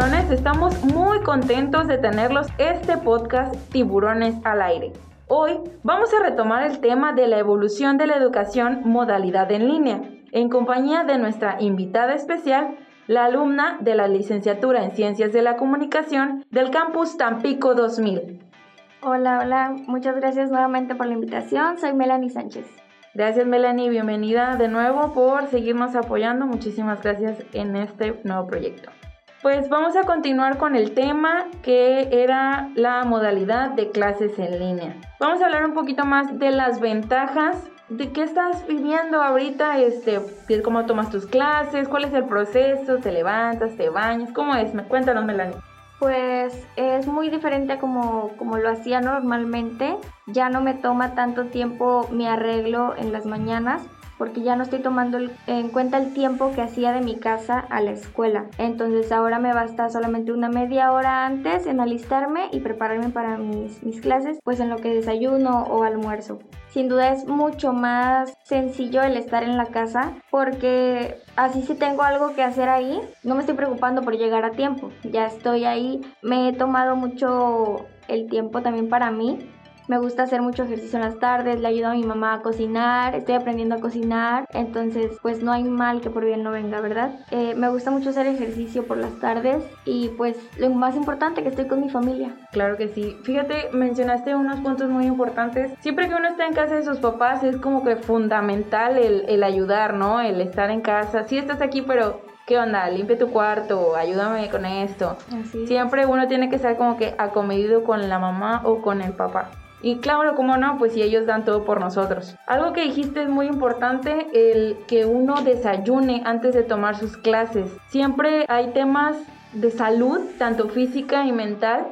tiburones, estamos muy contentos de tenerlos este podcast Tiburones al aire. Hoy vamos a retomar el tema de la evolución de la educación modalidad en línea, en compañía de nuestra invitada especial, la alumna de la licenciatura en Ciencias de la Comunicación del campus Tampico 2000. Hola, hola, muchas gracias nuevamente por la invitación, soy Melanie Sánchez. Gracias Melanie, bienvenida de nuevo por seguirnos apoyando, muchísimas gracias en este nuevo proyecto. Pues vamos a continuar con el tema que era la modalidad de clases en línea. Vamos a hablar un poquito más de las ventajas de qué estás viviendo ahorita, este, cómo tomas tus clases, cuál es el proceso, te levantas, te bañas, cómo es, cuéntanos Melanie. Pues es muy diferente a como, como lo hacía normalmente. Ya no me toma tanto tiempo mi arreglo en las mañanas porque ya no estoy tomando en cuenta el tiempo que hacía de mi casa a la escuela. Entonces ahora me basta solamente una media hora antes en alistarme y prepararme para mis, clases, pues en lo que desayuno o almuerzo. Sin duda es mucho más sencillo el estar en la casa porque así si tengo algo que hacer ahí, no me estoy preocupando por llegar a tiempo. Ya estoy ahí, me he tomado mucho el tiempo también para mí me gusta hacer mucho ejercicio en las tardes, le ayudo a mi mamá a cocinar, estoy aprendiendo a cocinar, entonces pues no hay mal que por bien no venga, ¿verdad? Eh, me gusta mucho hacer ejercicio por las tardes y pues lo más importante que estoy con mi familia. Claro que sí. Fíjate, mencionaste unos puntos muy importantes. Siempre que uno está en casa de sus papás es como que fundamental el, el ayudar, ¿no? El estar en casa. Sí estás aquí, pero ¿qué onda? Limpia tu cuarto, ayúdame con esto. Así. Siempre uno tiene que estar como que acomedido con la mamá o con el papá. Y claro, como no, pues si ellos dan todo por nosotros. Algo que dijiste es muy importante, el que uno desayune antes de tomar sus clases. Siempre hay temas de salud, tanto física y mental,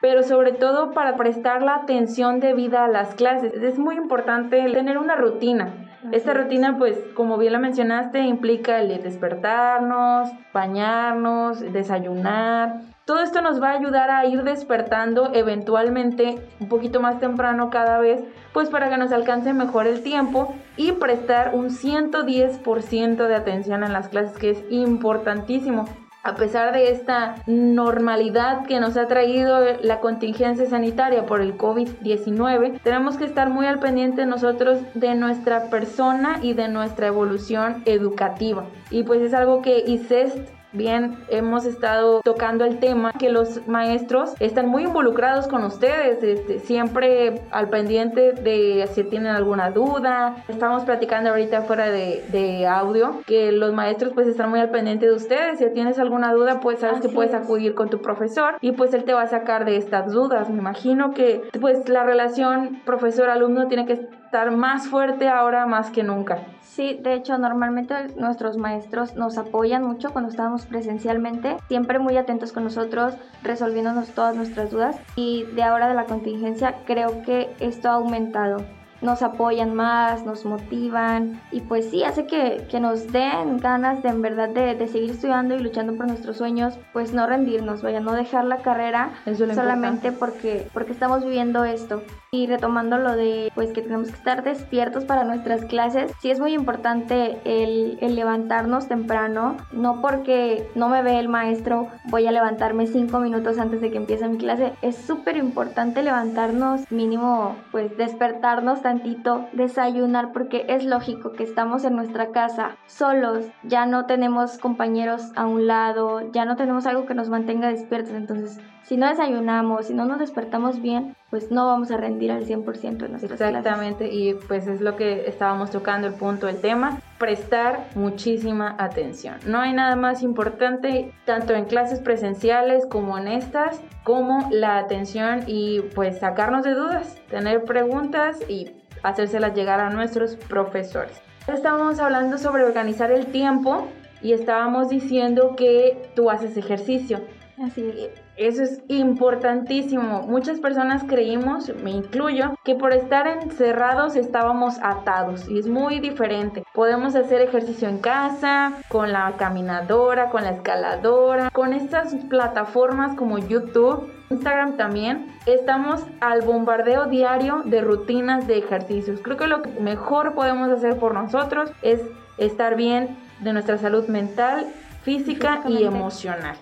pero sobre todo para prestar la atención debida a las clases. Es muy importante tener una rutina. Esta rutina, pues, como bien lo mencionaste, implica el despertarnos, bañarnos, desayunar, todo esto nos va a ayudar a ir despertando eventualmente un poquito más temprano cada vez, pues para que nos alcance mejor el tiempo y prestar un 110% de atención en las clases, que es importantísimo a pesar de esta normalidad que nos ha traído la contingencia sanitaria por el COVID-19, tenemos que estar muy al pendiente nosotros de nuestra persona y de nuestra evolución educativa. Y pues es algo que ICEST bien hemos estado tocando el tema que los maestros están muy involucrados con ustedes, este, siempre al pendiente de si tienen alguna duda. Estamos platicando ahorita fuera de, de, audio que los maestros pues están muy al pendiente de ustedes. Si tienes alguna duda pues sabes que puedes acudir con tu profesor y pues él te va a sacar de estas dudas. Me imagino que pues la relación profesor-alumno tiene que estar más fuerte ahora más que nunca. Sí, de hecho, normalmente nuestros maestros nos apoyan mucho cuando estamos presencialmente, siempre muy atentos con nosotros, resolviéndonos todas nuestras dudas. Y de ahora de la contingencia, creo que esto ha aumentado nos apoyan más, nos motivan y pues sí, hace que, que nos den ganas de en verdad de, de, seguir estudiando y luchando por nuestros sueños, pues no rendirnos, vaya, no dejar la carrera solamente porque, porque estamos viviendo esto. Y retomando lo de pues que tenemos que estar despiertos para nuestras clases, sí es muy importante el, el levantarnos temprano, no porque no me ve el maestro voy a levantarme cinco minutos antes de que empiece mi clase, es súper importante levantarnos mínimo pues despertarnos tantito, desayunar, porque es lógico que estamos en nuestra casa solos, ya no tenemos compañeros a un lado, ya no tenemos algo que nos mantenga despiertos, entonces si no desayunamos, si no nos despertamos bien, pues no vamos a rendir al 100% en nuestras Exactamente, y pues es lo que estábamos tocando el punto del tema, prestar muchísima atención. No hay nada más importante, tanto en clases presenciales como en estas, como la atención y pues sacarnos de dudas, tener preguntas y hacérselas llegar a nuestros profesores. Estábamos hablando sobre organizar el tiempo y estábamos diciendo que tú haces ejercicio. Así es. Eso es importantísimo. Muchas personas creímos, me incluyo, que por estar encerrados estábamos atados y es muy diferente. Podemos hacer ejercicio en casa, con la caminadora, con la escaladora, con estas plataformas como YouTube, Instagram también. Estamos al bombardeo diario de rutinas de ejercicios. Creo que lo que mejor podemos hacer por nosotros es estar bien de nuestra salud mental, física y emocional.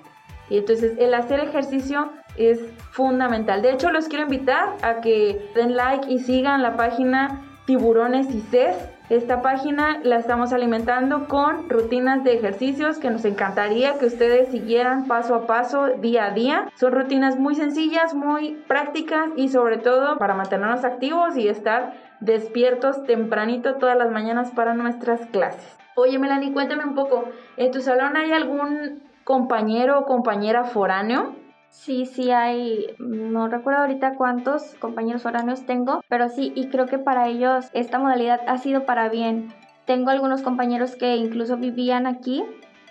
Y entonces el hacer ejercicio es fundamental. De hecho, los quiero invitar a que den like y sigan la página Tiburones y CES. Esta página la estamos alimentando con rutinas de ejercicios que nos encantaría que ustedes siguieran paso a paso, día a día. Son rutinas muy sencillas, muy prácticas y sobre todo para mantenernos activos y estar despiertos tempranito todas las mañanas para nuestras clases. Oye, Melanie, cuéntame un poco, ¿en tu salón hay algún compañero o compañera foráneo? Sí, sí hay, no recuerdo ahorita cuántos compañeros foráneos tengo, pero sí, y creo que para ellos esta modalidad ha sido para bien. Tengo algunos compañeros que incluso vivían aquí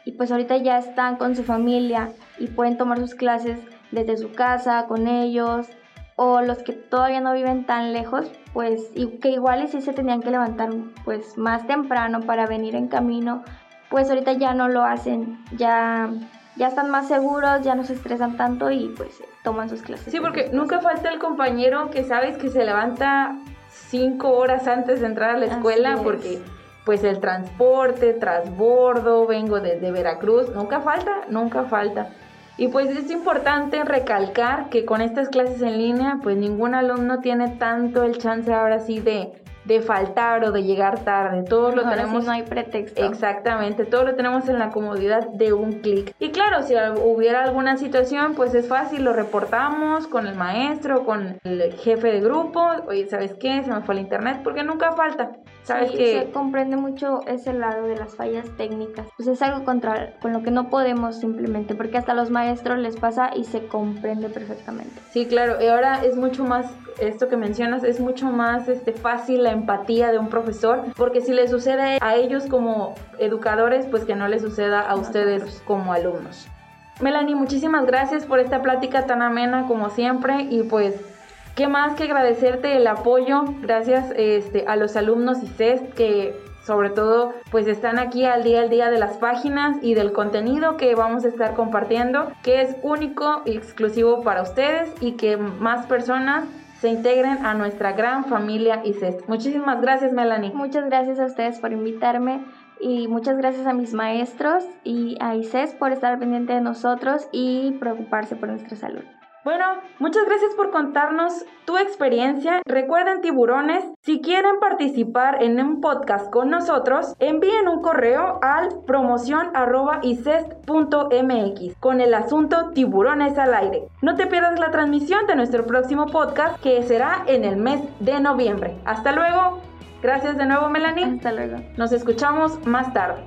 y pues ahorita ya están con su familia y pueden tomar sus clases desde su casa, con ellos, o los que todavía no viven tan lejos, pues y que igual y sí se tenían que levantar pues más temprano para venir en camino, pues ahorita ya no lo hacen, ya ya están más seguros, ya no se estresan tanto y pues toman sus clases. Sí, porque nunca falta el compañero que sabes que se levanta cinco horas antes de entrar a la escuela porque pues el transporte, transbordo, vengo desde Veracruz, nunca falta, nunca falta. Y pues es importante recalcar que con estas clases en línea, pues ningún alumno tiene tanto el chance ahora sí de de faltar o de llegar tarde. Todo lo tenemos. no hay pretexto. Exactamente, todo lo tenemos en la comodidad de un clic. Y claro, si hubiera alguna situación, pues es fácil, lo reportamos con el maestro, con el jefe de grupo. Oye, ¿sabes qué? Se me fue el internet, porque nunca falta. ¿Sabes sí, Se comprende mucho ese lado de las fallas técnicas. Pues es algo contra, con lo que no podemos simplemente, porque hasta a los maestros les pasa y se comprende perfectamente. Sí, claro, y ahora es mucho más, esto que mencionas, es mucho más este, fácil la empatía de un profesor, porque si le sucede a ellos como educadores, pues que no le suceda a ustedes como alumnos. Melanie, muchísimas gracias por esta plática tan amena como siempre y pues qué más que agradecerte el apoyo, gracias este, a los alumnos y CES que sobre todo pues están aquí al día al día de las páginas y del contenido que vamos a estar compartiendo, que es único y exclusivo para ustedes y que más personas se integren a nuestra gran familia ICES. Muchísimas gracias, Melanie. Muchas gracias a ustedes por invitarme y muchas gracias a mis maestros y a ICES por estar pendiente de nosotros y preocuparse por nuestra salud. Bueno, muchas gracias por contarnos tu experiencia. Recuerden tiburones, si quieren participar en un podcast con nosotros, envíen un correo al promoción.icest.mx con el asunto tiburones al aire. No te pierdas la transmisión de nuestro próximo podcast que será en el mes de noviembre. Hasta luego. Gracias de nuevo, Melanie. Hasta luego. Nos escuchamos más tarde.